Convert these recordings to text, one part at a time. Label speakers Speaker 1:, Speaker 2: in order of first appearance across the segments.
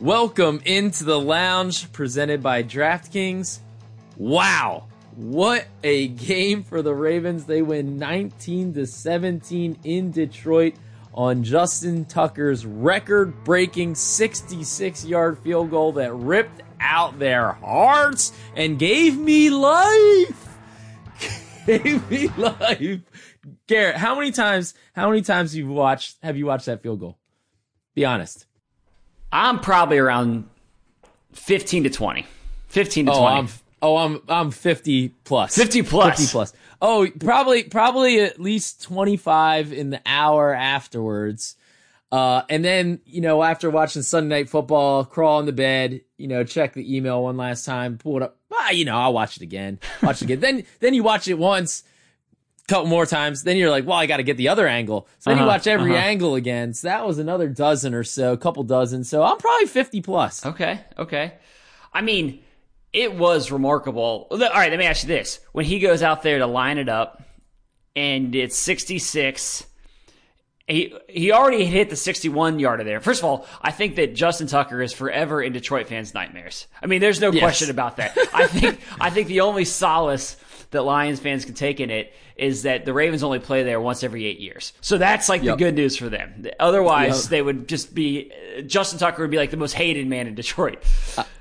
Speaker 1: Welcome into the lounge presented by DraftKings. Wow, what a game for the Ravens. They win 19 to 17 in Detroit on Justin Tucker's record breaking 66 yard field goal that ripped out their hearts and gave me life. gave me life. Garrett, how many times how many times you've watched have you watched that field goal? Be honest.
Speaker 2: I'm probably around 15 to 20. 15 to
Speaker 1: oh,
Speaker 2: 20.
Speaker 1: I'm, oh, I'm I'm 50 plus.
Speaker 2: 50 plus.
Speaker 1: 50 plus. Oh, probably probably at least 25 in the hour afterwards. Uh, and then, you know, after watching Sunday Night Football, crawl in the bed, you know, check the email one last time, pull it up. Ah, you know, I'll watch it again. Watch it again. then, then you watch it once, couple more times. Then you're like, well, I got to get the other angle. So then
Speaker 2: Uh-huh,
Speaker 1: you watch every
Speaker 2: uh-huh.
Speaker 1: angle again. So that was another dozen or so, a couple dozen. So I'm probably 50 plus.
Speaker 2: Okay, okay. I mean, it was remarkable. All right, let me ask you this. When he goes out there to line it up and it's 66, he he already hit the 61 yarder there. First of all, I think that Justin Tucker is forever in Detroit fans' nightmares. I mean, there's no
Speaker 1: Yes.
Speaker 2: question about that. I think I think the only solace that Lions fans can take in it is that the Ravens only play there once every eight years. So that's like
Speaker 1: Yep.
Speaker 2: the good news for them. Otherwise,
Speaker 1: Yep.
Speaker 2: they would just be Justin Tucker would be like the most hated man in Detroit.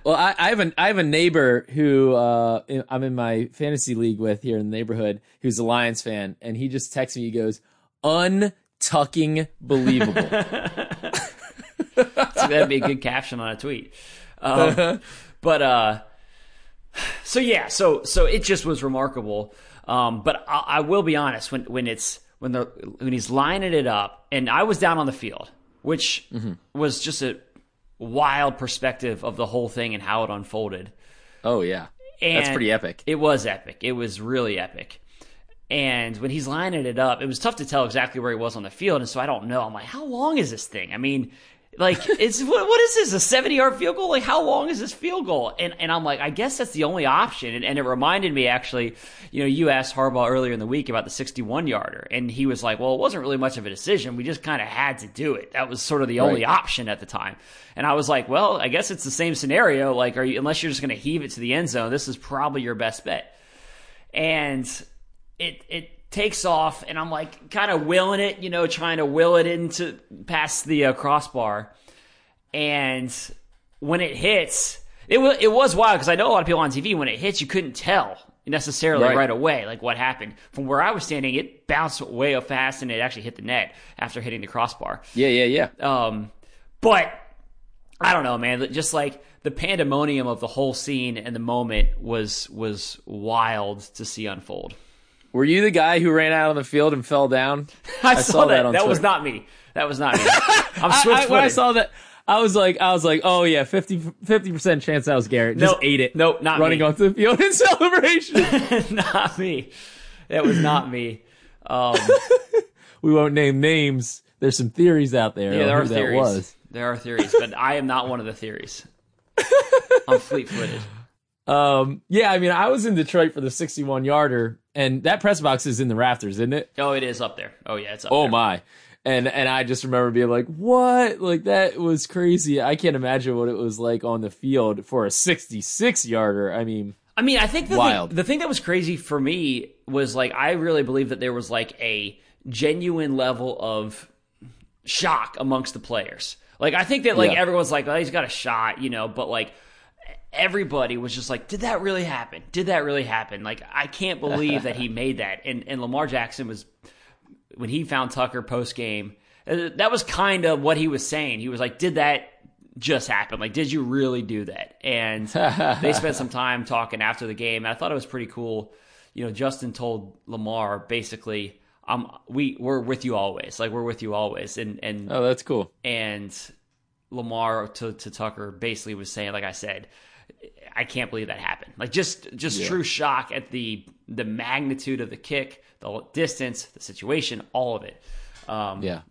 Speaker 1: Well, I, I have a I have a neighbor who uh, I'm in my fantasy league with here in the neighborhood, who's a Lions fan, and he just texts me. He goes, "Untucking believable."
Speaker 2: So that'd be a good caption on a tweet. Um, but uh, so yeah, so so it just was remarkable. Um, but I, I will be honest when when it's when the when he's lining it up, and I was down on the field, which was just a wild perspective of the whole thing and how it unfolded.
Speaker 1: oh yeah,
Speaker 2: And
Speaker 1: that's pretty epic.
Speaker 2: It was epic. It was really epic. And when he's lining it up, it was tough to tell exactly where he was on the field. And so I don't know. I'm like, how long is this thing? I mean, like, it's what, what is this? A 70 yard field goal? Like, how long is this field goal? And and I'm like, I guess that's the only option. And, and it reminded me actually, you know, you asked Harbaugh earlier in the week about the 61 yarder, and he was like, well, it wasn't really much of a decision. We just kind of had to do it. That was sort of the only
Speaker 1: Right.
Speaker 2: option at the time. And I was like, well, I guess it's the same scenario. Like, are you unless you're just going to heave it to the end zone, this is probably your best bet and it it takes off and i'm like kind of willing it you know trying to will it into past the uh, crossbar and when it hits it was it was wild because i know a lot of people on tv when it hits you couldn't tell necessarily right.
Speaker 1: Right.
Speaker 2: away like what happened from where i was standing it bounced way up fast and it actually hit the net after hitting the crossbar
Speaker 1: Yeah, yeah, yeah.
Speaker 2: um, but I don't know, man. Just like the pandemonium of the whole scene and the moment was was wild to see unfold.
Speaker 1: Were you the guy who ran out on the field and fell down?
Speaker 2: I,
Speaker 1: saw
Speaker 2: saw,
Speaker 1: that
Speaker 2: that. That was not me. That was not me. I'm
Speaker 1: I,
Speaker 2: swift
Speaker 1: I, when I saw that, I was like, I was like, oh yeah, 50 percent chance that was Garrett. Just
Speaker 2: Nope.
Speaker 1: ate it.
Speaker 2: Nope, not me.
Speaker 1: running
Speaker 2: me.
Speaker 1: onto the field in celebration.
Speaker 2: not me. That was not me. Um,
Speaker 1: we won't name names. There's some theories out there.
Speaker 2: yeah, there are theories.
Speaker 1: was.
Speaker 2: There are theories, but I am not one of the theories. I'm fleet footed.
Speaker 1: Um, yeah, I mean, I was in Detroit for the 61 yarder, and that press box is in the rafters, isn't it?
Speaker 2: Oh, it is up there. Oh yeah, it's up
Speaker 1: Oh
Speaker 2: there.
Speaker 1: my. And and I just remember being like, "What? Like that was crazy. I can't imagine what it was like on the field for a 66 yarder. I mean,
Speaker 2: I mean, I think the
Speaker 1: Wild.
Speaker 2: thing, the thing that was crazy for me was like I really believe that there was like a genuine level of shock amongst the players. Like I think that like
Speaker 1: Yeah.
Speaker 2: everyone's like, "Oh, he's got a shot," you know, but like everybody was just like, "Did that really happen? Did that really happen?" Like I can't believe that he made that. And and Lamar Jackson was when he found Tucker post game. That was kind of what he was saying. He was like, "Did that just happen? Like, did you really do that?" And they spent some time talking after the game. And I thought it was pretty cool. You know, Justin told Lamar basically, "Um, we we're with you always. Like, we're with you always." And and
Speaker 1: oh, that's cool.
Speaker 2: and Lamar to, to Tucker basically was saying, like I said, I can't believe that happened. Like just just true shock at the the magnitude of the kick, the distance, the situation, all of it. Um,
Speaker 1: Yeah.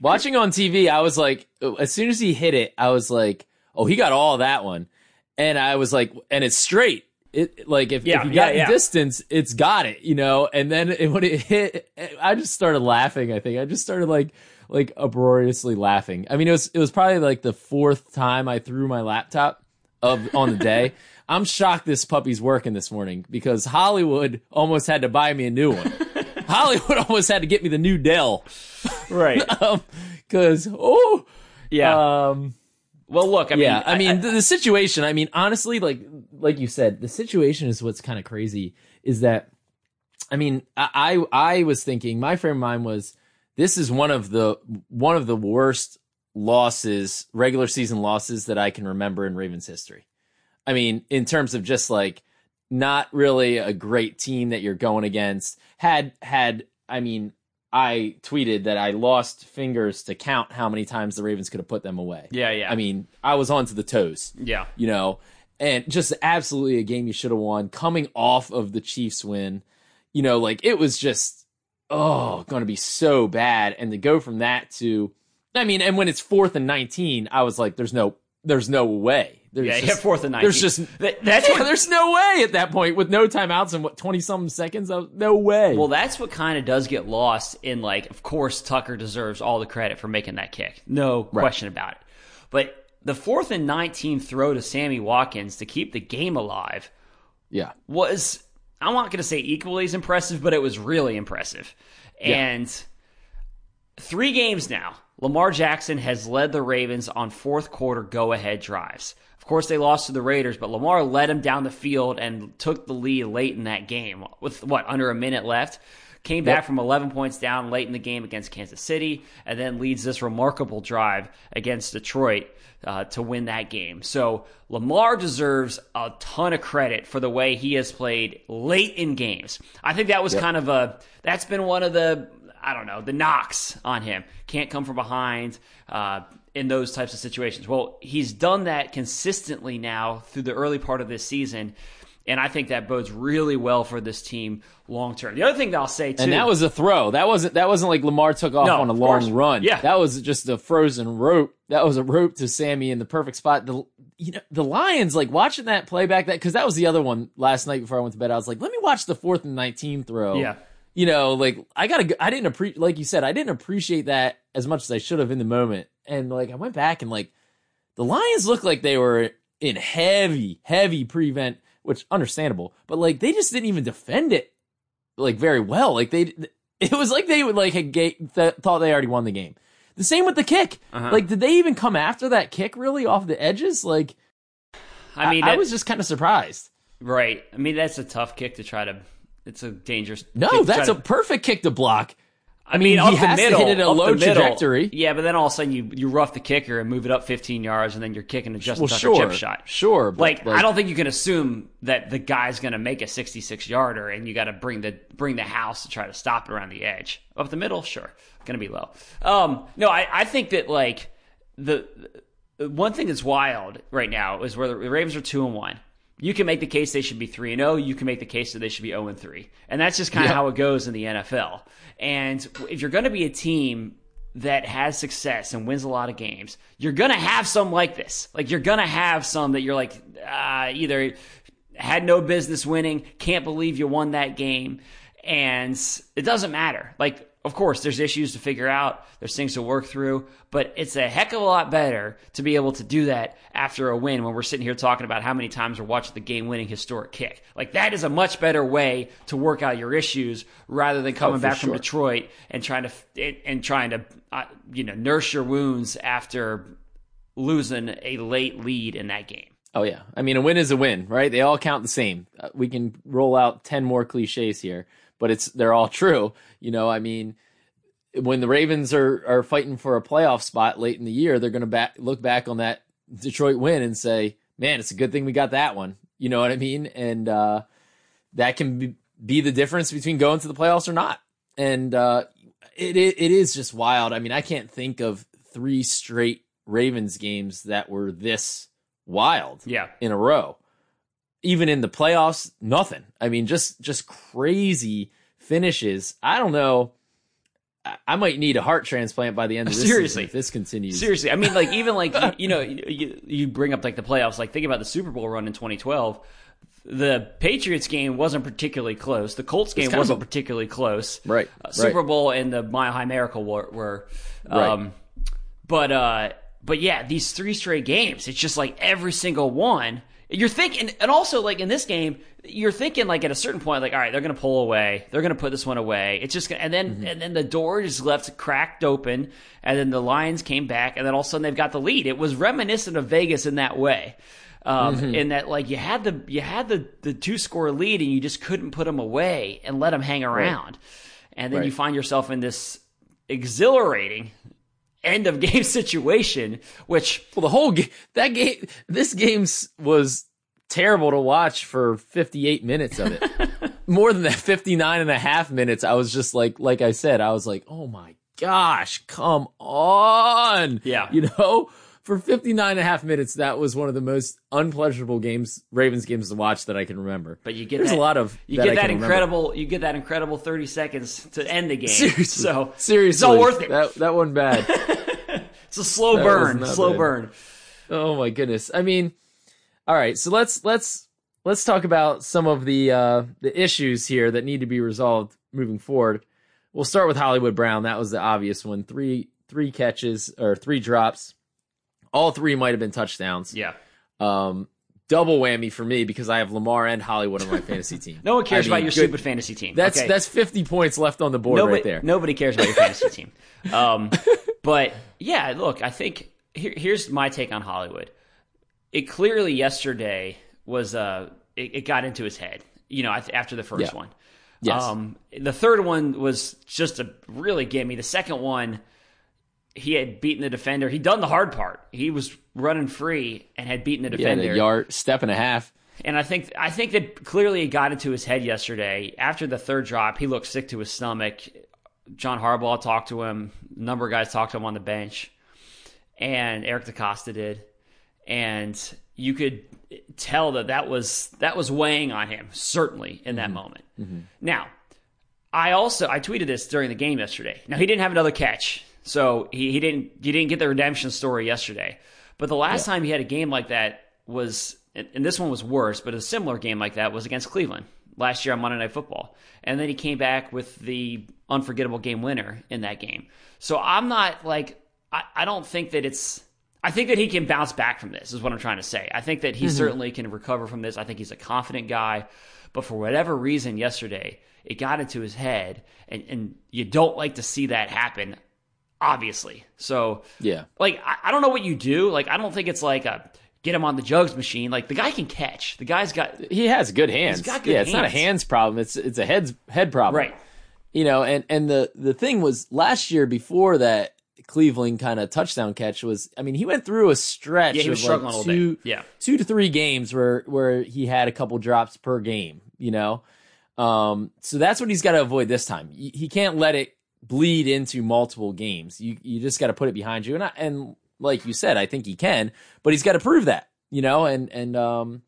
Speaker 1: Watching on TV, I was like, as soon as he hit it, I was like, oh, he got all that one. And I was like, and it's straight. It like if,
Speaker 2: Yeah,
Speaker 1: if you
Speaker 2: yeah,
Speaker 1: got
Speaker 2: yeah.
Speaker 1: distance, it's got it, you know. And then it, when it hit, I just started laughing. I think I just started like like uproariously laughing. I mean, it was it was probably like the fourth time I threw my laptop of on the day. I'm shocked this puppy's working this morning because Hollywood almost had to buy me a new one. Hollywood almost had to get me the new Dell.
Speaker 2: Right.
Speaker 1: Because oh
Speaker 2: Yeah.
Speaker 1: um
Speaker 2: well, look. I mean,
Speaker 1: yeah, I mean the, the situation. I mean, honestly, like like you said, the situation is what's kind of crazy. Is that, I mean, I, I I was thinking my frame of mind was this is one of the one of the worst losses, regular season losses that I can remember in Ravens history. I mean, in terms of just like not really a great team that you're going against. Had had I mean, I tweeted that I lost fingers to count how many times the Ravens could have put them away.
Speaker 2: Yeah, yeah.
Speaker 1: I mean, I was on to the toes,
Speaker 2: yeah.
Speaker 1: you know, and just absolutely a game you should have won. Coming off of the Chiefs win, you know, like it was just oh, going to be so bad, and to go from that to, I mean, and when it's fourth and nineteen, I was like, there's no, there's no way. There's
Speaker 2: Yeah,
Speaker 1: just,
Speaker 2: yeah, fourth and 19.
Speaker 1: There's just
Speaker 2: That- that's
Speaker 1: yeah,
Speaker 2: what-
Speaker 1: there's no way at that point with no timeouts and what twenty something seconds. No way.
Speaker 2: Well, that's what kind of does get lost in like, of course, Tucker deserves all the credit for making that kick. No question about it. But the fourth and 19 throw to Sammy Watkins to keep the game alive
Speaker 1: yeah,
Speaker 2: was, I'm not going to say equally as impressive, but it was really impressive. And three games now, Lamar Jackson has led the Ravens on fourth quarter go ahead drives. Of course, they lost to the Raiders, but Lamar led them down the field and took the lead late in that game with what, under a minute left. Came back
Speaker 1: Yep.
Speaker 2: from 11 points down late in the game against Kansas City, and then leads this remarkable drive against Detroit uh, to win that game. So Lamar deserves a ton of credit for the way he has played late in games. I think that was kind of a that's been one of the I don't know the knocks on him. Can't come from behind uh, in those types of situations. Well, he's done that consistently now through the early part of this season. And I think that bodes really well for this team long term. The other thing that I'll say too,
Speaker 1: and that was a throw. That wasn't that wasn't like Lamar took off
Speaker 2: No,
Speaker 1: on a long
Speaker 2: course.
Speaker 1: run.
Speaker 2: Yeah.
Speaker 1: that was just a frozen rope. That was a rope to Sammy in the perfect spot. The you know the Lions like watching that playback that because that was the other one last night before I went to bed. I was like, let me watch the fourth and nineteen throw.
Speaker 2: Yeah.
Speaker 1: You know, like I gotta. I didn't appreciate, like you said, I didn't appreciate that as much as I should have in the moment. And like I went back and like the Lions looked like they were in heavy, heavy prevent, which understandable, but like they just didn't even defend it like very well. Like they, it was like they would like had ga- th- thought they already won the game. The same with the kick.
Speaker 2: Uh-huh.
Speaker 1: Like, did they even come after that kick really off the edges? Like,
Speaker 2: I mean,
Speaker 1: I,
Speaker 2: that-
Speaker 1: was just kind of surprised.
Speaker 2: right. I mean, that's a tough kick to try to. It's a dangerous.
Speaker 1: No, that's a
Speaker 2: to-
Speaker 1: perfect kick to block.
Speaker 2: I mean,
Speaker 1: he
Speaker 2: up the
Speaker 1: has to hit it a low trajectory.
Speaker 2: Yeah, but then all of a sudden you you rough the kicker and move it up 15 yards, and then you're kicking a Justin
Speaker 1: Well,
Speaker 2: Tucker
Speaker 1: sure,
Speaker 2: chip shot.
Speaker 1: sure. but,
Speaker 2: Like, I don't think you can assume that the guy's going to make a 66 yarder, and you got to bring the bring the house to try to stop it around the edge. Up the middle, sure, going to be low. Um, no, I, I think that like the, the one thing that's wild right now is where the Ravens are two and one. You can make the case they should be three and zero. You can make the case that they should be zero and three, and that's just kind of
Speaker 1: Yeah.
Speaker 2: how it goes in the NFL. And if you're going to be a team that has success and wins a lot of games, you're going to have some like this. Like you're going to have some that you're like uh, either had no business winning, can't believe you won that game, and it doesn't matter. Like of course, there's issues to figure out, there's things to work through, but it's a heck of a lot better to be able to do that after a win when we're sitting here talking about how many times we're watching the game winning historic kick. Like, that is a much better way to work out your issues rather than coming
Speaker 1: Oh,
Speaker 2: back from. Detroit and trying to, and trying to, uh, you know, nurse your wounds after losing a late lead in that game.
Speaker 1: Oh yeah, I mean a win is a win, right? They all count the same. Uh, we can roll out ten more cliches here, but it's they're all true. You know, I mean, when the Ravens are are fighting for a playoff spot late in the year, they're going to back, look back on that Detroit win and say, "Man, it's a good thing we got that one." You know what I mean? And uh, that can be, be the difference between going to the playoffs or not. And uh, it, it it is just wild. I mean, I can't think of three straight Ravens games that were this wild
Speaker 2: Yeah.
Speaker 1: in a row. Even in the playoffs, nothing. I mean, just just crazy finishes. I don't know. I- might need a heart transplant by the end of this
Speaker 2: Seriously.
Speaker 1: season if this continues.
Speaker 2: Seriously, I mean, like even like you, you know, you, you bring up like the playoffs. Like think about the Super Bowl run in 2012. the Patriots game wasn't particularly close. The Colts game wasn't
Speaker 1: a-
Speaker 2: particularly close.
Speaker 1: Right,
Speaker 2: Uh, Super
Speaker 1: right.
Speaker 2: Bowl and the Mile High Miracle were. were
Speaker 1: Right.
Speaker 2: um, But uh, but yeah, these three straight games, it's just like every single one. You're thinking, and also like in this game, you're thinking like at a certain point, like all right, they're gonna pull away, they're gonna put this one away. It's just, gonna, and then
Speaker 1: Mm-hmm.
Speaker 2: and then the door just left cracked open, and then the Lions came back, and then all of a sudden they've got the lead. It was reminiscent of Vegas in that way. Um,
Speaker 1: Mm-hmm.
Speaker 2: in that like you had the you had the the two score lead and you just couldn't put them away and let them hang around, and then you find yourself in this exhilarating end of game situation, which
Speaker 1: Well, the whole game, that game, this game was terrible to watch for 58 minutes of it. More than that 59 and a half minutes, I was just like, like I said, I was like, oh my gosh, come on.
Speaker 2: Yeah.
Speaker 1: You know, for 59 and a half minutes, that was one of the most unpleasurable games, Ravens games to watch that I can remember.
Speaker 2: but you get
Speaker 1: There's
Speaker 2: that,
Speaker 1: a lot of,
Speaker 2: you
Speaker 1: that
Speaker 2: get
Speaker 1: I
Speaker 2: that
Speaker 1: can remember.
Speaker 2: incredible you get that incredible 30 seconds to end the game.
Speaker 1: Seriously.
Speaker 2: So
Speaker 1: Seriously.
Speaker 2: it's all worth it.
Speaker 1: That, that wasn't bad.
Speaker 2: it's a slow
Speaker 1: was
Speaker 2: burn, slow
Speaker 1: bad.
Speaker 2: burn.
Speaker 1: Oh my goodness. I mean, all right. So let's let's let's talk about some of the uh, the issues here that need to be resolved moving forward. We'll start with Hollywood Brown. That was the obvious one. Three three catches or three drops. All three might have been touchdowns.
Speaker 2: Yeah.
Speaker 1: Um, double whammy for me because I have Lamar and Hollywood on my fantasy team.
Speaker 2: No one cares
Speaker 1: I
Speaker 2: about your
Speaker 1: good-
Speaker 2: stupid fantasy team.
Speaker 1: That's
Speaker 2: okay?
Speaker 1: that's fifty points left on the board
Speaker 2: nobody,
Speaker 1: right there.
Speaker 2: Nobody cares about your fantasy team. Um, but yeah, look, I think here, here's my take on Hollywood. It clearly yesterday was uh, it, it got into his head. You know, after the first
Speaker 1: Yeah.
Speaker 2: one.
Speaker 1: Yes.
Speaker 2: Um, the third one was just a really gimme. The second one, he had beaten the defender. He'd done the hard part. He was running free and had beaten the defender.
Speaker 1: yeah, the yard step and a half.
Speaker 2: And I think I think that clearly it got into his head yesterday. After the third drop, he looked sick to his stomach. John Harbaugh talked to him. A number of guys talked to him on the bench, and Eric DeCosta did. And you could tell that that was that was weighing on him certainly in that mm-hmm. moment. Mm-hmm. Now, I also I tweeted this during the game yesterday. Now he didn't have another catch, so he, he didn't he didn't get the redemption story yesterday. But the last time he had a game like that was, and this one was worse, but a similar game like that was against Cleveland last year on Monday Night Football, and then he came back with the unforgettable game winner in that game. So I'm not like I, I don't think that it's. I think that he can bounce back from this. Is what I'm trying to say. I think that he mm-hmm. certainly can recover from this. I think he's a confident guy, but for whatever reason, yesterday it got into his head, and, and you don't like to see that happen, obviously. So
Speaker 1: Yeah.
Speaker 2: like I, I don't know what you do. Like I don't think it's like a get him on the jugs machine. Like the guy can catch. The guy's got
Speaker 1: He has good hands.
Speaker 2: got good
Speaker 1: yeah, it's not a
Speaker 2: hands.
Speaker 1: hands problem. It's it's a heads head problem.
Speaker 2: right.
Speaker 1: you know and and the the thing was last year before that cleveland kind of touchdown catch was i mean he went through a stretch
Speaker 2: Yeah, he was
Speaker 1: of like
Speaker 2: a little
Speaker 1: two,
Speaker 2: bit. Yeah.
Speaker 1: two to three games where where he had a couple drops per game you know um so that's what he's got to avoid this time he can't let it bleed into multiple games you you just got to put it behind you and I, and like you said i think he can but he's got to prove that you know and and um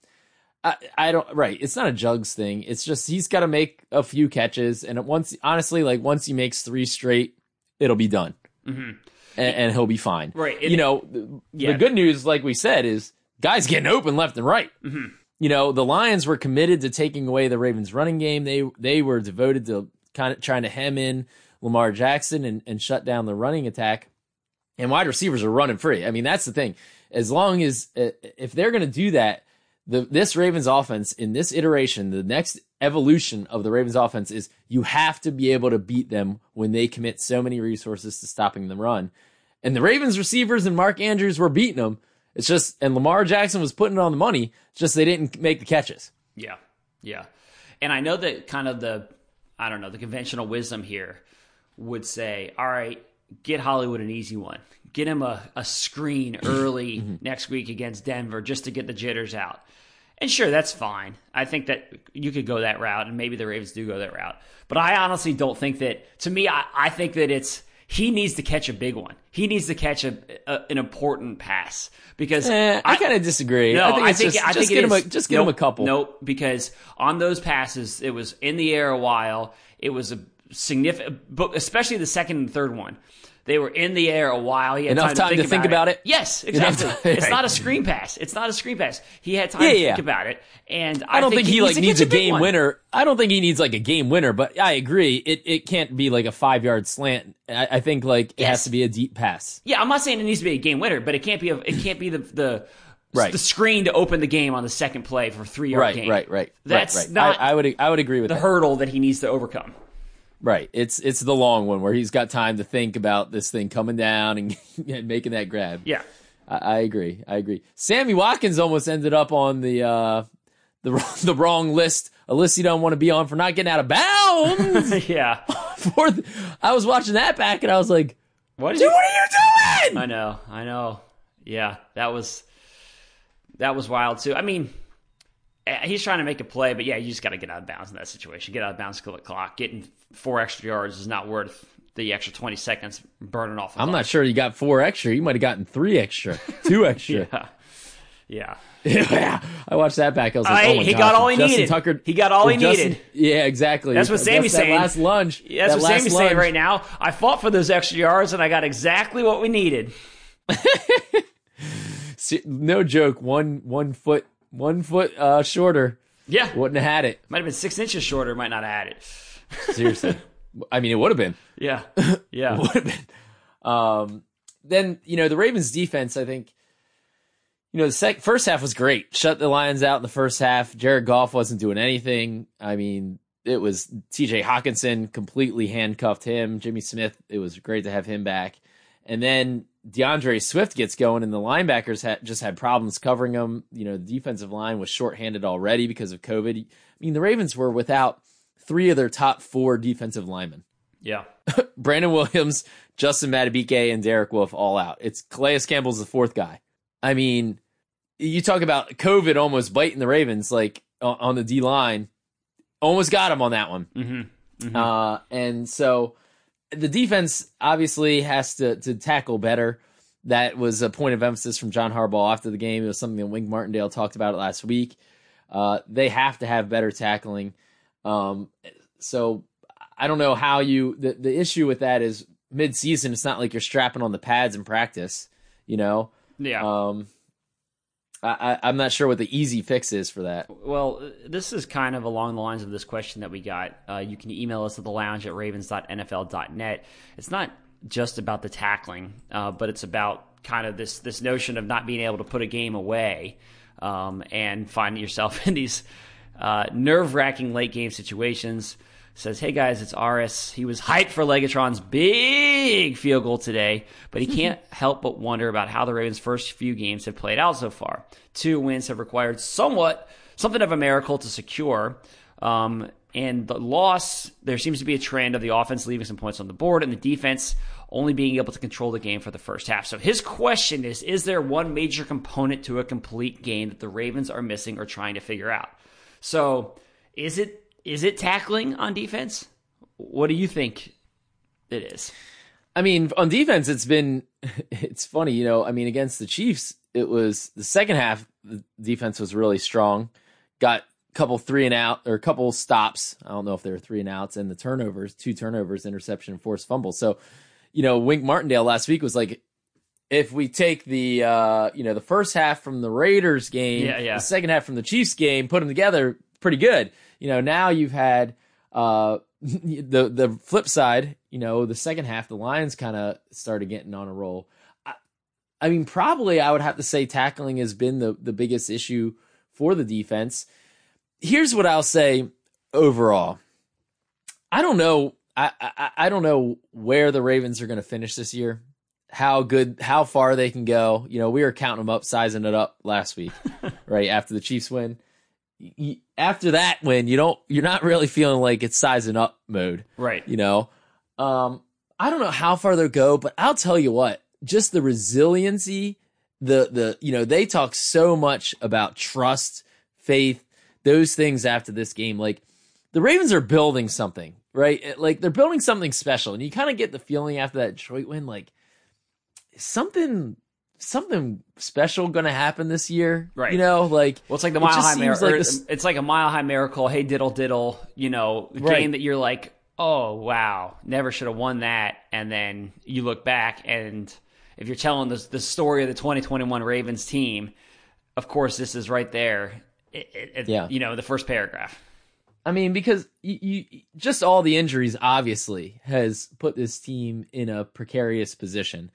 Speaker 1: I, I don't right. It's not a jugs thing. It's just he's got to make a few catches, and once honestly, like once he makes three straight, it'll be done, and, and he'll be fine.
Speaker 2: Mm-hmm. Right, and-
Speaker 1: you know, the,
Speaker 2: Yeah.
Speaker 1: the good news, like we said, is guys getting open left and right.
Speaker 2: Mm-hmm.
Speaker 1: You know, the Lions were committed to taking away the Ravens' running game. They they were devoted to kind of trying to hem in Lamar Jackson and, and shut down the running attack and wide receivers are running free. I mean, that's the thing. As long as uh, if they're going to do that, the this Ravens offense in this iteration, the next evolution of the Ravens offense is you have to be able to beat them when they commit so many resources to stopping the run. And the Ravens receivers and Mark Andrews were beating them. It's just and Lamar Jackson was putting it on the money. It's just they didn't make the catches.
Speaker 2: Yeah, yeah. And I know that kind of the, I don't know, the conventional wisdom here would say, all right, get Hollywood an easy one. Get him a, a screen early next week against Denver just to get the jitters out. And sure, that's fine. I think that you could go that route, and maybe the Ravens do go that route. But I honestly don't think that, to me, I, I think that it's, he needs to catch a big one. He needs to catch a, a an important pass because
Speaker 1: Eh, I, kind of disagree.
Speaker 2: no,
Speaker 1: I think it's just,
Speaker 2: I
Speaker 1: just
Speaker 2: think
Speaker 1: get him a, just get
Speaker 2: nope,
Speaker 1: him a couple.
Speaker 2: Nope, because on those passes, it was in the air a while. It was a significant, especially the second and third one. They were in the air a while. He had
Speaker 1: Enough
Speaker 2: time,
Speaker 1: time
Speaker 2: to
Speaker 1: to
Speaker 2: think,
Speaker 1: think
Speaker 2: about,
Speaker 1: about it?
Speaker 2: Yes, exactly.
Speaker 1: time-
Speaker 2: It's not a screen pass. It's not a screen pass. He had time
Speaker 1: Yeah,
Speaker 2: to
Speaker 1: yeah.
Speaker 2: think about it, and I,
Speaker 1: I don't think, he, like needs a game
Speaker 2: one.
Speaker 1: winner. I don't think he needs like a game winner, but I agree. It it can't be like a five yard slant. I, I think like it
Speaker 2: Yes.
Speaker 1: has to be a deep pass.
Speaker 2: Yeah, I'm not saying it needs to be a game winner, but it can't be a, it can't be the the
Speaker 1: Right.
Speaker 2: the screen to open the game on the second play for three yard
Speaker 1: Right,
Speaker 2: game.
Speaker 1: right, right.
Speaker 2: That's
Speaker 1: right, right.
Speaker 2: not
Speaker 1: I, I would I would agree with
Speaker 2: the
Speaker 1: that.
Speaker 2: hurdle that he needs to overcome.
Speaker 1: Right. It's it's the long one where he's got time to think about this thing coming down and, and making that grab.
Speaker 2: Yeah.
Speaker 1: I, I agree. I agree. Sammy Watkins almost ended up on the uh, the wrong- the wrong list, a list you don't want to be on for not getting out of bounds.
Speaker 2: yeah.
Speaker 1: for the, I was watching that back and I was like,
Speaker 2: What
Speaker 1: "Dude,
Speaker 2: you?
Speaker 1: what are you doing?"
Speaker 2: I know. I know. Yeah, that was that was wild too. I mean, Uh, he's trying to make a play, but yeah, you just got to get out of bounds in that situation. Get out of bounds, kill the clock. Getting four extra yards is not worth the extra twenty seconds burning off.
Speaker 1: I'm
Speaker 2: clock.
Speaker 1: not sure you got four extra. You might have gotten three extra, two extra.
Speaker 2: Yeah. Yeah.
Speaker 1: yeah. I watched that back. I was uh, like, oh
Speaker 2: Hey,
Speaker 1: oh
Speaker 2: he
Speaker 1: gosh,
Speaker 2: got all he
Speaker 1: Justin
Speaker 2: needed.
Speaker 1: Tucker,
Speaker 2: He got all he
Speaker 1: Justin-
Speaker 2: needed.
Speaker 1: Yeah, exactly.
Speaker 2: That's what Sammy's
Speaker 1: that
Speaker 2: saying.
Speaker 1: Last lunge.
Speaker 2: Yeah, that's
Speaker 1: that
Speaker 2: what Sammy's saying right now. I fought for those extra yards and I got exactly what we needed.
Speaker 1: No joke. One one foot one foot uh, shorter
Speaker 2: Yeah.
Speaker 1: wouldn't have had it.
Speaker 2: Might have been six inches shorter, might not have had it.
Speaker 1: Seriously. I mean, it would have been.
Speaker 2: Yeah. Yeah.
Speaker 1: would have been. Um, then you know the Ravens defense. I think you know the sec- first half was great. Shut the Lions out in the first half. Jared Goff wasn't doing anything. I mean, it was T.J. Hockenson completely handcuffed him. Jimmy Smith. It was great to have him back. And then D'Andre Swift gets going, and the linebackers had just had problems covering him. You know, the defensive line was shorthanded already because of COVID. I mean, the Ravens were without three of their top four defensive linemen.
Speaker 2: Yeah.
Speaker 1: Brandon Williams, Justin Madubuike, and Derek Wolfe all out. It's Calais Campbell's the fourth guy. I mean, you talk about COVID almost biting the Ravens, like on the D line, almost got him on that one.
Speaker 2: Mm-hmm.
Speaker 1: Uh, and so the defense obviously has to to tackle better. That was a point of emphasis from John Harbaugh after the game. It was something that Wink Martindale talked about last week. Uh, they have to have better tackling. Um, so I don't know how you. The, the issue with that is mid season. It's not like you're strapping on the pads in practice. You know.
Speaker 2: Yeah.
Speaker 1: Um, I, I'm not sure what the easy fix is for that.
Speaker 2: Well, this is kind of along the lines of this question that we got. Uh, you can email us at the lounge at ravens.nfl.net. It's not just about the tackling, uh, but it's about kind of this this notion of not being able to put a game away um, and finding yourself in these uh, nerve wracking late game situations. Says, hey guys, it's Aris. He was hyped for Legatron's big field goal today, but he can't help but wonder about how the Ravens' first few games have played out so far. Two wins have required somewhat something of a miracle to secure. Um, and the loss, there seems to be a trend of the offense leaving some points on the board and the defense only being able to control the game for the first half. So his question is Is there one major component to a complete game that the Ravens are missing or trying to figure out? So is it is it tackling on defense? What do you think it is?
Speaker 1: I mean, on defense, it's been it's funny, you know. I mean, against the Chiefs, it was the second half. The defense was really strong. Got a couple three and out or a couple stops. I don't know if they were three and outs and the turnovers, two turnovers, interception, and forced fumble. So, you know, Wink Martindale last week was like, if we take the uh, you know the first half from the Raiders game,
Speaker 2: Yeah, yeah.
Speaker 1: the second half from the Chiefs game, put them together, pretty good. You know, now you've had uh, the the flip side. You know, the second half, the Lions kind of started getting on a roll. I, I mean, probably I would have to say tackling has been the the biggest issue for the defense. Here's what I'll say overall. I don't know. I, I I don't know where the Ravens are going to finish this year. How good, how far they can go. You know, we were counting them up, sizing it up last week, right after the Chiefs win. After that win, you don't, you're not really feeling like it's sizing up mode.
Speaker 2: Right.
Speaker 1: you know? Um i don't know how far they'll go but i'll tell you what just the resiliency the the you know they talk so much about trust faith those things after this game. Like the ravens are building something right? Like they're building something special and you kind of get the feeling after that detroit win like something something special gonna happen this year
Speaker 2: Right.
Speaker 1: you know like
Speaker 2: Well, it's like the mile high miracle.
Speaker 1: like
Speaker 2: it's like a mile high miracle. Hey, diddle diddle. You know,
Speaker 1: Right.
Speaker 2: game that you're like, oh wow, never should have won that, and then you look back and if you're telling the the story of the 2021 Ravens team, of course this is right there. It, it,
Speaker 1: Yeah.
Speaker 2: you know the first paragraph.
Speaker 1: I mean, because you, you just all the injuries obviously has put this team in a precarious position.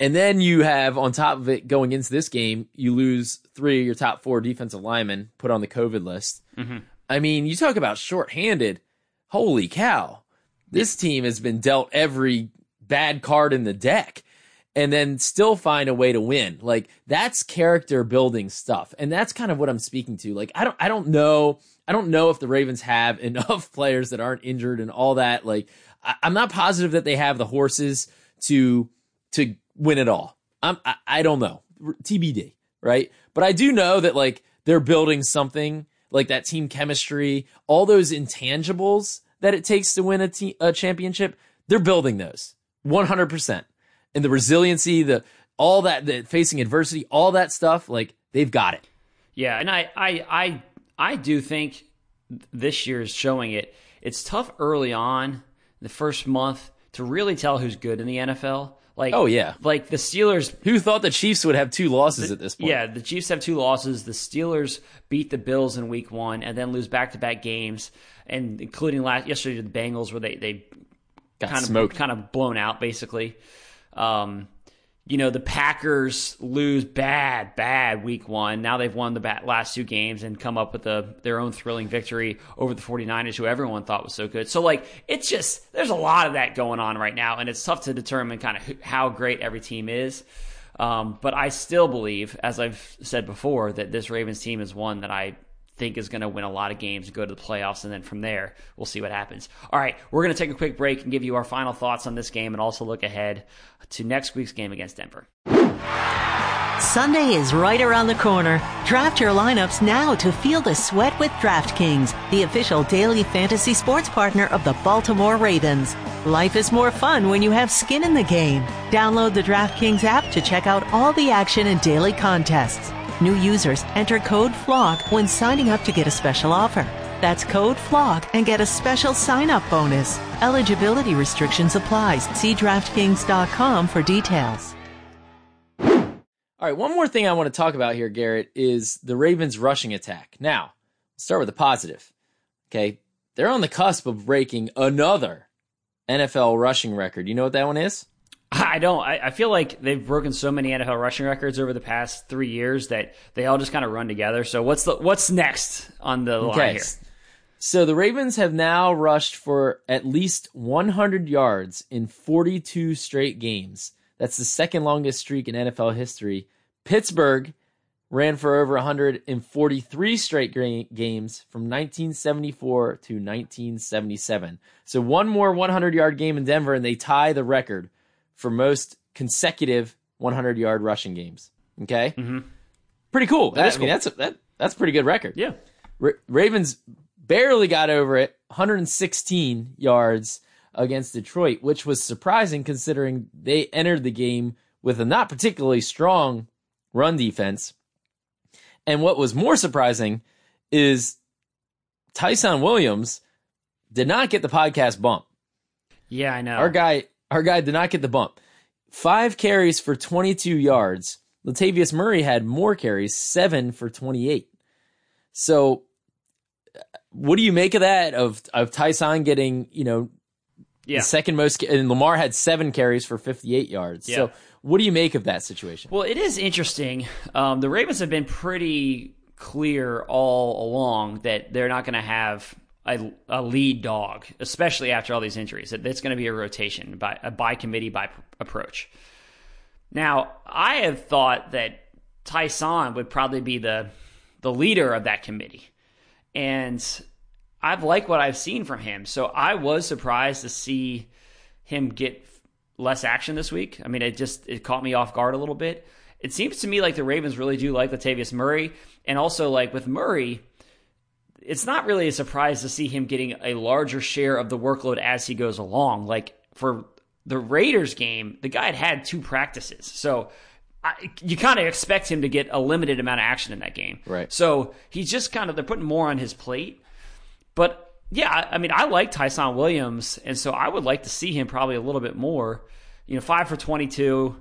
Speaker 1: And then you have on top of it going into this game, you lose three of your top four defensive linemen put on the COVID list. Mm-hmm. I mean, you talk about shorthanded. Holy cow. This team has been dealt every bad card in the deck and then still find a way to win. Like that's character building stuff. And that's kind of what I'm speaking to. Like I don't I don't know I don't know if the Ravens have enough players that aren't injured and all that. Like I, I'm not positive that they have the horses to to win it all. I'm I, I don't know. TBD, right? But I do know that like they're building something like that team chemistry, all those intangibles that it takes to win a, te- a championship. They're building those 100%. And the resiliency, the all that, the facing adversity, all that stuff, like they've got it.
Speaker 2: Yeah, and I, I, I, I do think this year is showing it. It's tough early on, the first month, to really tell who's good in the NFL. Like,
Speaker 1: Oh, yeah.
Speaker 2: like the Steelers.
Speaker 1: Who thought the Chiefs would have two losses at this point?
Speaker 2: Yeah, the Chiefs have two losses. The Steelers beat the Bills in Week One, and then lose back-to-back games, and including last yesterday to the Bengals, where they they
Speaker 1: got
Speaker 2: kind
Speaker 1: smoked.
Speaker 2: of kind of blown out basically. Um, you know, the Packers lose bad, bad week one. Now they've won the last two games and come up with a, their own thrilling victory over the 49ers, who everyone thought was so good. So, like, it's just, there's a lot of that going on right now, and it's tough to determine kind of how great every team is. Um, but I still believe, as I've said before, that this Ravens team is one that I think is going to win a lot of games and go to the playoffs. And then from there, we'll see what happens. All right, we're going to take a quick break and give you our final thoughts on this game and also look ahead to next week's game against Denver.
Speaker 3: Sunday is right around the corner. Draft your lineups now to feel the sweat with DraftKings, the official daily fantasy sports partner of the Baltimore Ravens. Life is more fun when you have skin in the game. Download the DraftKings app to check out all the action and daily contests. New users enter code FLOCK when signing up to get a special offer. That's code FLOCK and get a special sign up bonus. Eligibility restrictions apply. See DraftKings.com for details.
Speaker 1: All right, one more thing I want to talk about here, Garrett, is the Ravens' rushing attack. Now, start with the positive. Okay, they're on the cusp of breaking another NFL rushing record. You know what that one is?
Speaker 2: I don't. I, I feel like they've broken so many NFL rushing records over the past three years that they all just kind of run together. So what's the what's next on the line here?
Speaker 1: So the Ravens have now rushed for at least 100 yards in 42 straight games. That's the second longest streak in NFL history. Pittsburgh ran for over 143 straight games from 1974 to 1977. So one more 100 yard game in Denver, and they tie the record for most consecutive 100 yard rushing games. Okay, mm-hmm. pretty cool. That,
Speaker 2: is
Speaker 1: I mean, that's a, that, that's a pretty good record.
Speaker 2: Yeah.
Speaker 1: Ra- Ravens barely got over it, 116 yards against Detroit, which was surprising considering they entered the game with a not particularly strong run defense. And what was more surprising is Ty'Son Williams did not get the podcast bump.
Speaker 2: Yeah, I know.
Speaker 1: Our guy, our guy did not get the bump. Five carries for 22 yards. Latavius Murray had more carries, seven for 28. So, what do you make of that? Of of Ty'Son getting you know
Speaker 2: yeah.
Speaker 1: the second most, and Lamar had seven carries for 58 yards.
Speaker 2: Yeah.
Speaker 1: So, what do you make of that situation?
Speaker 2: Well, it is interesting. Um, the Ravens have been pretty clear all along that they're not going to have a, a lead dog, especially after all these injuries. That it's going to be a rotation by a by committee by p- approach. Now, I have thought that Ty'Son would probably be the the leader of that committee, and I've liked what I've seen from him. So I was surprised to see him get less action this week. I mean, it just it caught me off guard a little bit. It seems to me like the Ravens really do like Latavius Murray, and also like with Murray, it's not really a surprise to see him getting a larger share of the workload as he goes along. Like for the Raiders game, the guy had had two practices, so. I, you kind of expect him to get a limited amount of action in that game.
Speaker 1: Right.
Speaker 2: So he's just kind of, they're putting more on his plate. But yeah, I I mean, I like Ty'Son Williams, and so I would like to see him probably a little bit more. You know, five for 22.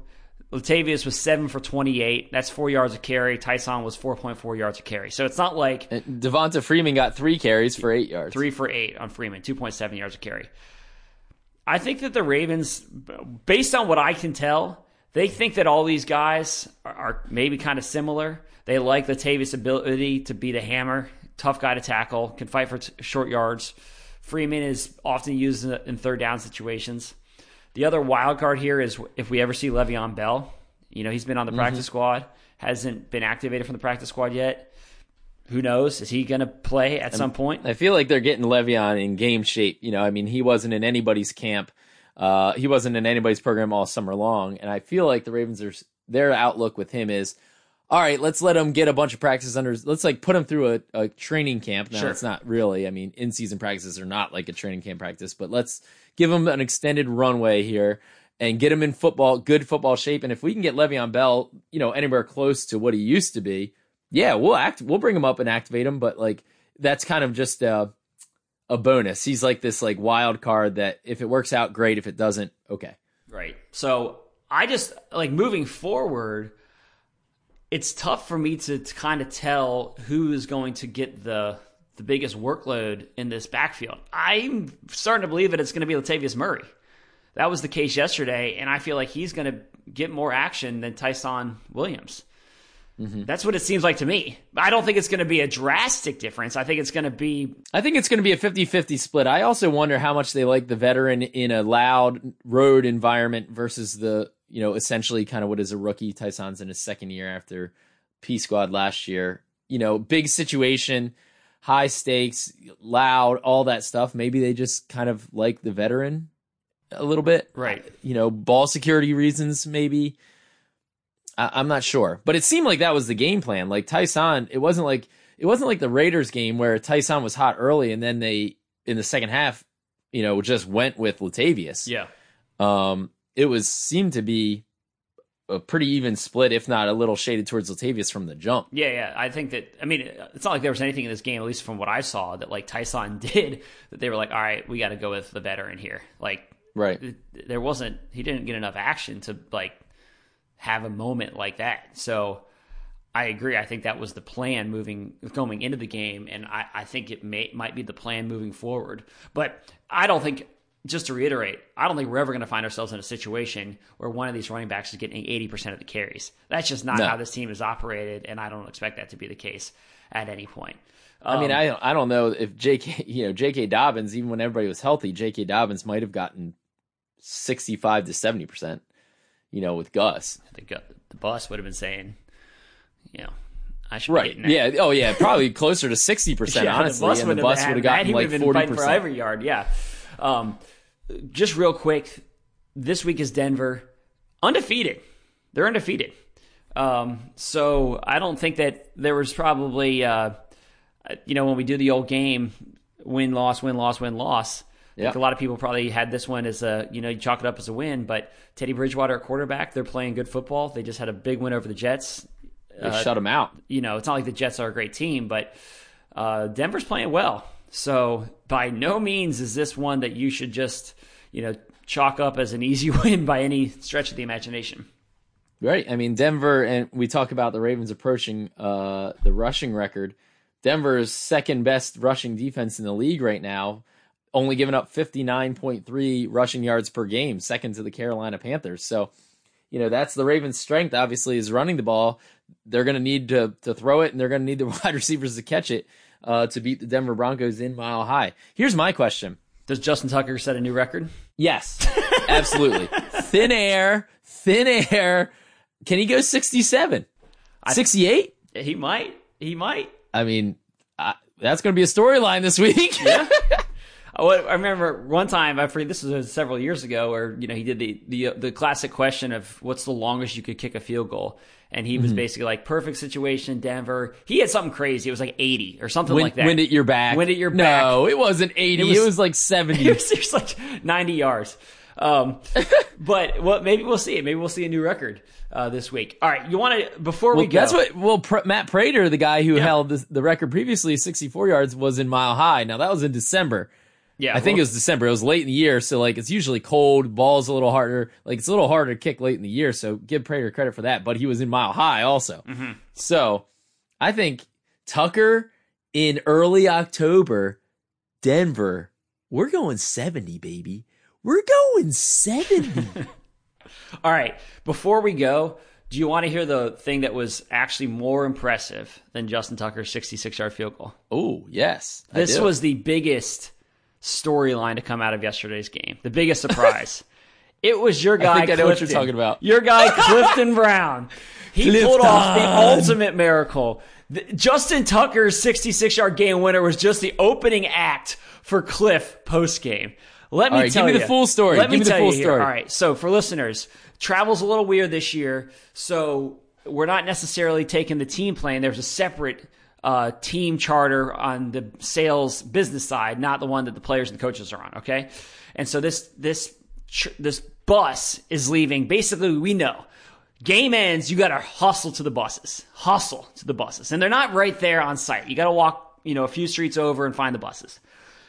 Speaker 2: Latavius was seven for 28. That's four yards of carry. Ty'Son was 4.4 yards of carry. So it's not like
Speaker 1: And Devonta Freeman got three carries for eight yards.
Speaker 2: three for eight on Freeman, 2.7 yards of carry. I think that the Ravens, based on what I can tell, they think that all these guys are, are maybe kind of similar. They like Latavius' ability to beat a hammer, tough guy to tackle, can fight for t- short yards. Freeman is often used in, in third down situations. The other wild card here is if we ever see Le'Veon Bell. You know, he's been on the practice squad, hasn't been activated from the practice squad yet. Who knows? Is he going to play at some point?
Speaker 1: I feel like they're getting Le'Veon in game shape. You know, I mean, he wasn't in anybody's camp. Uh, he wasn't in anybody's program all summer long, and I feel like the Ravens are their outlook with him is, all right, let's let him get a bunch of practice under. Let's like put him through a, a training camp. Now
Speaker 2: Sure.
Speaker 1: it's not really. I mean, in season practices are not like a training camp practice, but let's give him an extended runway here and get him in football, good football shape. And if we can get Le'Veon Bell, you know, anywhere close to what he used to be, yeah, we'll act. We'll bring him up and activate him. But like that's kind of just a, a bonus. He's like this like wild card that if it works out, great. If it doesn't, okay.
Speaker 2: Right. So I just like moving forward. It's tough for me to, to kind of tell who is going to get the the biggest workload in this backfield. I'm starting to believe that it's going to be Latavius Murray. That was the case yesterday, and I feel like he's going to get more action than Ty'Son Williams. Mm-hmm. That's what it seems like to me. I don't think it's going to be a drastic difference. I think it's going to be
Speaker 1: I think it's going to be a 50-50 split. I also wonder how much they like the veteran in a loud road environment versus the, you know, essentially kind of what is a rookie. Ty'Son's in his second year after P squad last year. You know, big situation, high stakes, loud, all that stuff. Maybe they just kind of like the veteran a little bit.
Speaker 2: Right.
Speaker 1: You know, ball security reasons maybe. I, I'm not sure, but it seemed like that was the game plan. Like Ty'Son, it wasn't like it wasn't like the Raiders game where Ty'Son was hot early and then they in the second half, you know, just went with Latavius.
Speaker 2: yeah.
Speaker 1: Um, it was seemed to be a pretty even split, if not a little shaded towards Latavius from the jump.
Speaker 2: Yeah, yeah. I think that. I mean, it's not like there was anything in this game, at least from what I saw, that like Ty'Son did that they were like, all right, we got to go with the veteran here. Like,
Speaker 1: Right.
Speaker 2: there wasn't. He didn't get enough action to like have a moment like that. So I agree. I think that was the plan moving going into the game, and I, I think it may might be the plan moving forward. But I don't think. Just to reiterate, I don't think we're ever going to find ourselves in a situation where one of these running backs is getting 80% of the carries. That's just not
Speaker 1: No.
Speaker 2: how this team is operated, and I don't expect that to be the case at any point.
Speaker 1: I mean,
Speaker 2: Um,
Speaker 1: I I don't know if J.K. You know J.K. Dobbins, even when everybody was healthy, J.K. Dobbins might have gotten sixty-five to seventy percent. You know, with Gus.
Speaker 2: the, gu- the boss would have been saying, you know, I should
Speaker 1: Right. Yeah. Oh, yeah. Probably closer to sixty percent,
Speaker 2: Yeah,
Speaker 1: honestly,
Speaker 2: the bus
Speaker 1: and the bus would have gotten like
Speaker 2: would have been
Speaker 1: forty
Speaker 2: fighting for
Speaker 1: percent.
Speaker 2: every yard. Yeah. Um, just real quick, this week is Denver undefeated. They're undefeated. Um, so I don't think that there was probably, uh, you know, when we do the old game, win loss, win loss, win loss. I think
Speaker 1: Yeah.
Speaker 2: a lot of people probably had this one as a, you know, you chalk it up as a win. But Teddy Bridgewater at quarterback, they're playing good football. They just had a big win over the Jets.
Speaker 1: They shut them out.
Speaker 2: you know, it's not like the Jets are a great team, but uh, Denver's playing well. So by no means is this one that you should just, you know, chalk up as an easy win by any stretch of the imagination.
Speaker 1: Right. I mean, Denver, and we talk about the Ravens approaching uh, the rushing record. Denver's second best rushing defense in the league right now, only giving up 59.3 rushing yards per game, second to the Carolina Panthers. So, you know, that's the Ravens' strength, obviously, is running the ball. They're going to need to to throw it, and they're going to need the wide receivers to catch it uh, to beat the Denver Broncos in Mile High. Here's my question.
Speaker 2: Does Justin Tucker set a new record?
Speaker 1: Yes, absolutely. thin air, thin air. Can he go 67? 68?
Speaker 2: He might. He might.
Speaker 1: I mean, I, that's going to be a storyline this week.
Speaker 2: Yeah. I remember one time, I forget, this was several years ago, where you know he did the the the classic question of what's the longest you could kick a field goal, and he was
Speaker 1: Mm-hmm.
Speaker 2: basically like perfect situation, Denver. He had something crazy. It was like eighty or something
Speaker 1: Wind,
Speaker 2: like that.
Speaker 1: wind at your back.
Speaker 2: Wind at your back.
Speaker 1: No, it wasn't 80. It
Speaker 2: was-
Speaker 1: was, like 70.
Speaker 2: it was just like 90 yards. Um, but well, maybe we'll see it. Maybe we'll see a new record uh, this week. All right, you want to before we go?
Speaker 1: that's what. Well, Pr- Matt Prater, the guy who held the, the record previously, 64 yards, was in Mile High. Now that was in December.
Speaker 2: Yeah,
Speaker 1: I think
Speaker 2: well-
Speaker 1: it was December. It was late in the year, so like it's usually cold. Ball's a little harder. Like it's a little harder to kick late in the year. So give Prater credit for that. But he was in Mile High also.
Speaker 2: Mm-hmm.
Speaker 1: So I think Tucker in early October, Denver. We're going 70, baby. We're going 70.
Speaker 2: All right, before we go, do you want to hear the thing that was actually more impressive than Justin Tucker's 66 yard field goal?
Speaker 1: oh yes,
Speaker 2: This was the biggest storyline to come out of yesterday's game. The biggest surprise. it was your guy.
Speaker 1: think I know what you're talking about.
Speaker 2: Your guy Clifton Brown. He pulled off the ultimate miracle. The- Justin Tucker's 66 yard game winner was just the opening act for Cliff post game. Let me
Speaker 1: right,
Speaker 2: tell
Speaker 1: give me
Speaker 2: you.
Speaker 1: the full story.
Speaker 2: Let
Speaker 1: Give me the
Speaker 2: tell
Speaker 1: full
Speaker 2: you here.
Speaker 1: story.
Speaker 2: All right. So for listeners, travel's a little weird this year. So we're not necessarily taking the team plane. There's a separate uh, team charter on the sales business side, not the one that the players and the coaches are on. Okay. And so this this this bus is leaving. Basically, we know game ends. You got to hustle to the buses. Hustle to the buses, and they're not right there on site. You got to walk, you know, a few streets over and find the buses.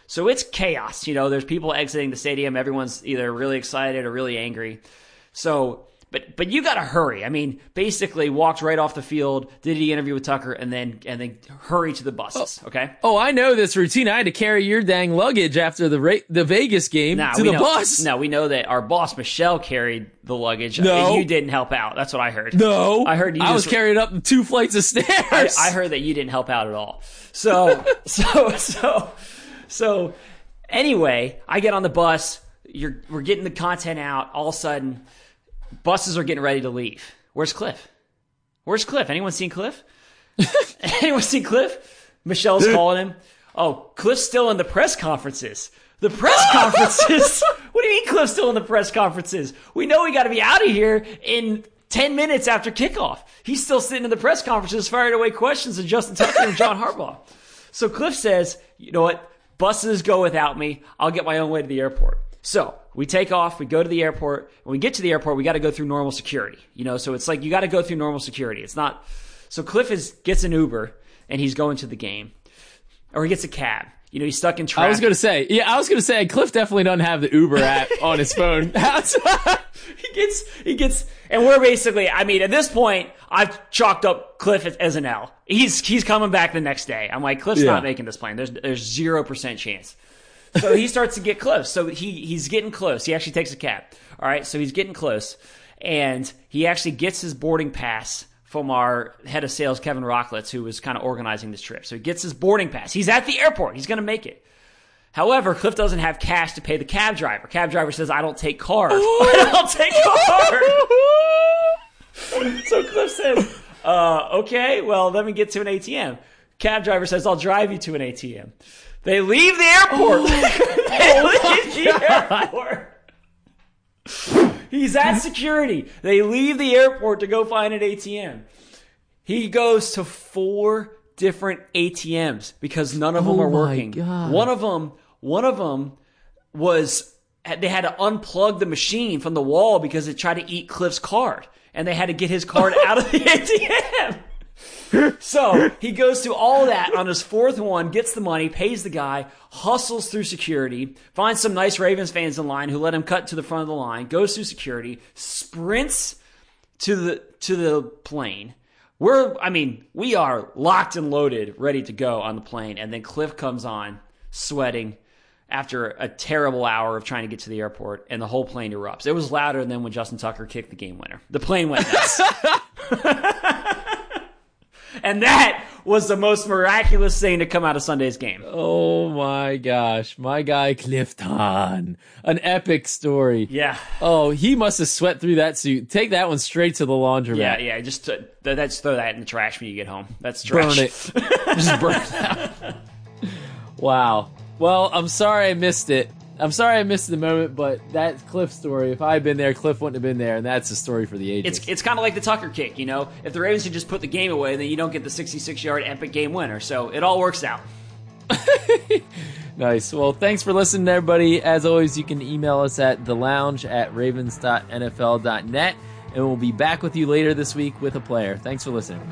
Speaker 2: So it's chaos. You know, there's people exiting the stadium. Everyone's either really excited or really angry. So, but but you got to hurry. I mean, basically, walked right off the field, did the interview with Tucker, and then and then hurry to the buses. Oh. Okay.
Speaker 1: Oh, I know this routine. I had to carry your dang luggage after the Ra- the Vegas game
Speaker 2: Nah,
Speaker 1: to the
Speaker 2: know,
Speaker 1: bus.
Speaker 2: No, we know that our boss Michelle carried the luggage.
Speaker 1: No.
Speaker 2: and you didn't help out. That's what I heard.
Speaker 1: No,
Speaker 2: I heard you
Speaker 1: I was
Speaker 2: just-
Speaker 1: carried up two flights of stairs.
Speaker 2: I, I heard that you didn't help out at all. So, so, so, so. Anyway, I get on the bus. You're we're getting the content out. All of a sudden, buses are getting ready to leave. Where's Cliff? Where's Cliff? Anyone seen Cliff? Anyone seen Cliff? Michelle's calling him. Oh, Cliff's still in the press conferences. The press conferences? what do you mean Cliff's still in the press conferences? We know we got to be out of here in 10 minutes after kickoff. He's still sitting in the press conferences firing away questions to Justin Tucker and John Harbaugh. So Cliff says, you know what? Buses go without me. I'll get my own way to the airport. So we take off, we go to the airport. When we get to the airport, we got to go through normal security. You know, so it's like you got to go through normal security. It's not. So Cliff is gets an Uber and he's going to the game, or he gets a cab. You know, he's stuck in traffic.
Speaker 1: I was gonna say, yeah, I was gonna say, Cliff definitely doesn't have the Uber app on his phone.
Speaker 2: he gets he gets and we're basically I mean at this point I've chalked up Cliff as, an L. He's he's coming back the next day. I'm like Cliff's
Speaker 1: Yeah.
Speaker 2: not making this plane. There's there's zero percent chance. So he starts to get close. So he he's getting close. He actually takes a cab. All right, so he's getting close, and he actually gets his boarding pass from our head of sales Kevin Rocklitz, who was kind of organizing this trip. So he gets his boarding pass. He's at the airport. He's going to make it. However, Cliff doesn't have cash to pay the cab driver. Cab driver says, "I don't take cars. I don't take cars." so Cliff says, uh, "Okay, well, let me get to an ATM." Cab driver says, "I'll drive you to an ATM." They leave the airport. they leave the airport. He's at security. They leave the airport to go find an ATM. He goes to four different ATMs because none of them
Speaker 1: Oh
Speaker 2: are working.
Speaker 1: God.
Speaker 2: One of them, one of them was they had to unplug the machine from the wall because it tried to eat Cliff's card, and they had to get his card out of the ATM. So he goes through all that on his fourth one, gets the money, pays the guy, hustles through security, finds some nice Ravens fans in line who let him cut to the front of the line, goes through security, sprints to the to the plane. We're I mean, we are locked and loaded, ready to go on the plane, and then Cliff comes on, sweating after a terrible hour of trying to get to the airport, and the whole plane erupts. It was louder than when Justin Tucker kicked the game winner. The plane went nuts. and that was the most miraculous thing to come out of Sunday's game.
Speaker 1: oh my gosh, my guy Clifton, an epic story.
Speaker 2: Yeah.
Speaker 1: Oh, he must have sweat through that suit. Take that one straight to the laundromat.
Speaker 2: Yeah, yeah. Just uh, th- that's throw that in the trash when you get home. That's trash.
Speaker 1: burn it. Just burn it out. wow. Well, I'm sorry I missed it. I'm sorry I missed the moment, but that Cliff story, if I had been there, Cliff wouldn't have been there, and that's a story for the ages.
Speaker 2: It's it's kind of like the Tucker kick, you know. If the Ravens had just put the game away, then you don't get the 66 yard epic game winner. So it all works out.
Speaker 1: Nice. Well, thanks for listening, everybody. As always, you can email us at the lounge at ravens.nfl.net, and we'll be back with you later this week with a player. Thanks for listening.